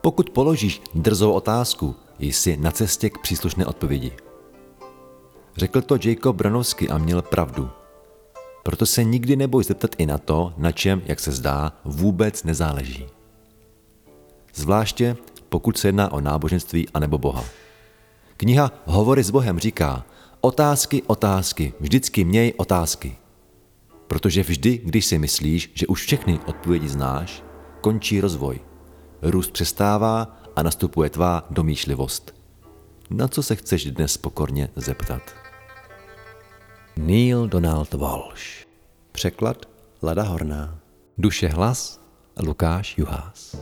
Pokud položíš drzou otázku, jsi na cestě k příslušné odpovědi. Řekl to Jacob Branovsky a měl pravdu. Proto se nikdy neboj zeptat i na to, na čem, jak se zdá, vůbec nezáleží. Zvláště pokud se jedná o náboženství anebo Boha. Kniha Hovory s Bohem říká, otázky, otázky, vždycky měj otázky. Protože vždy, když si myslíš, že už všechny odpovědi znáš, končí rozvoj. Růst přestává a nastupuje tvá domýšlivost. Na co se chceš dnes pokorně zeptat? Neil Donald Walsh Překlad Lada Horná Duše hlas Lukáš Juhás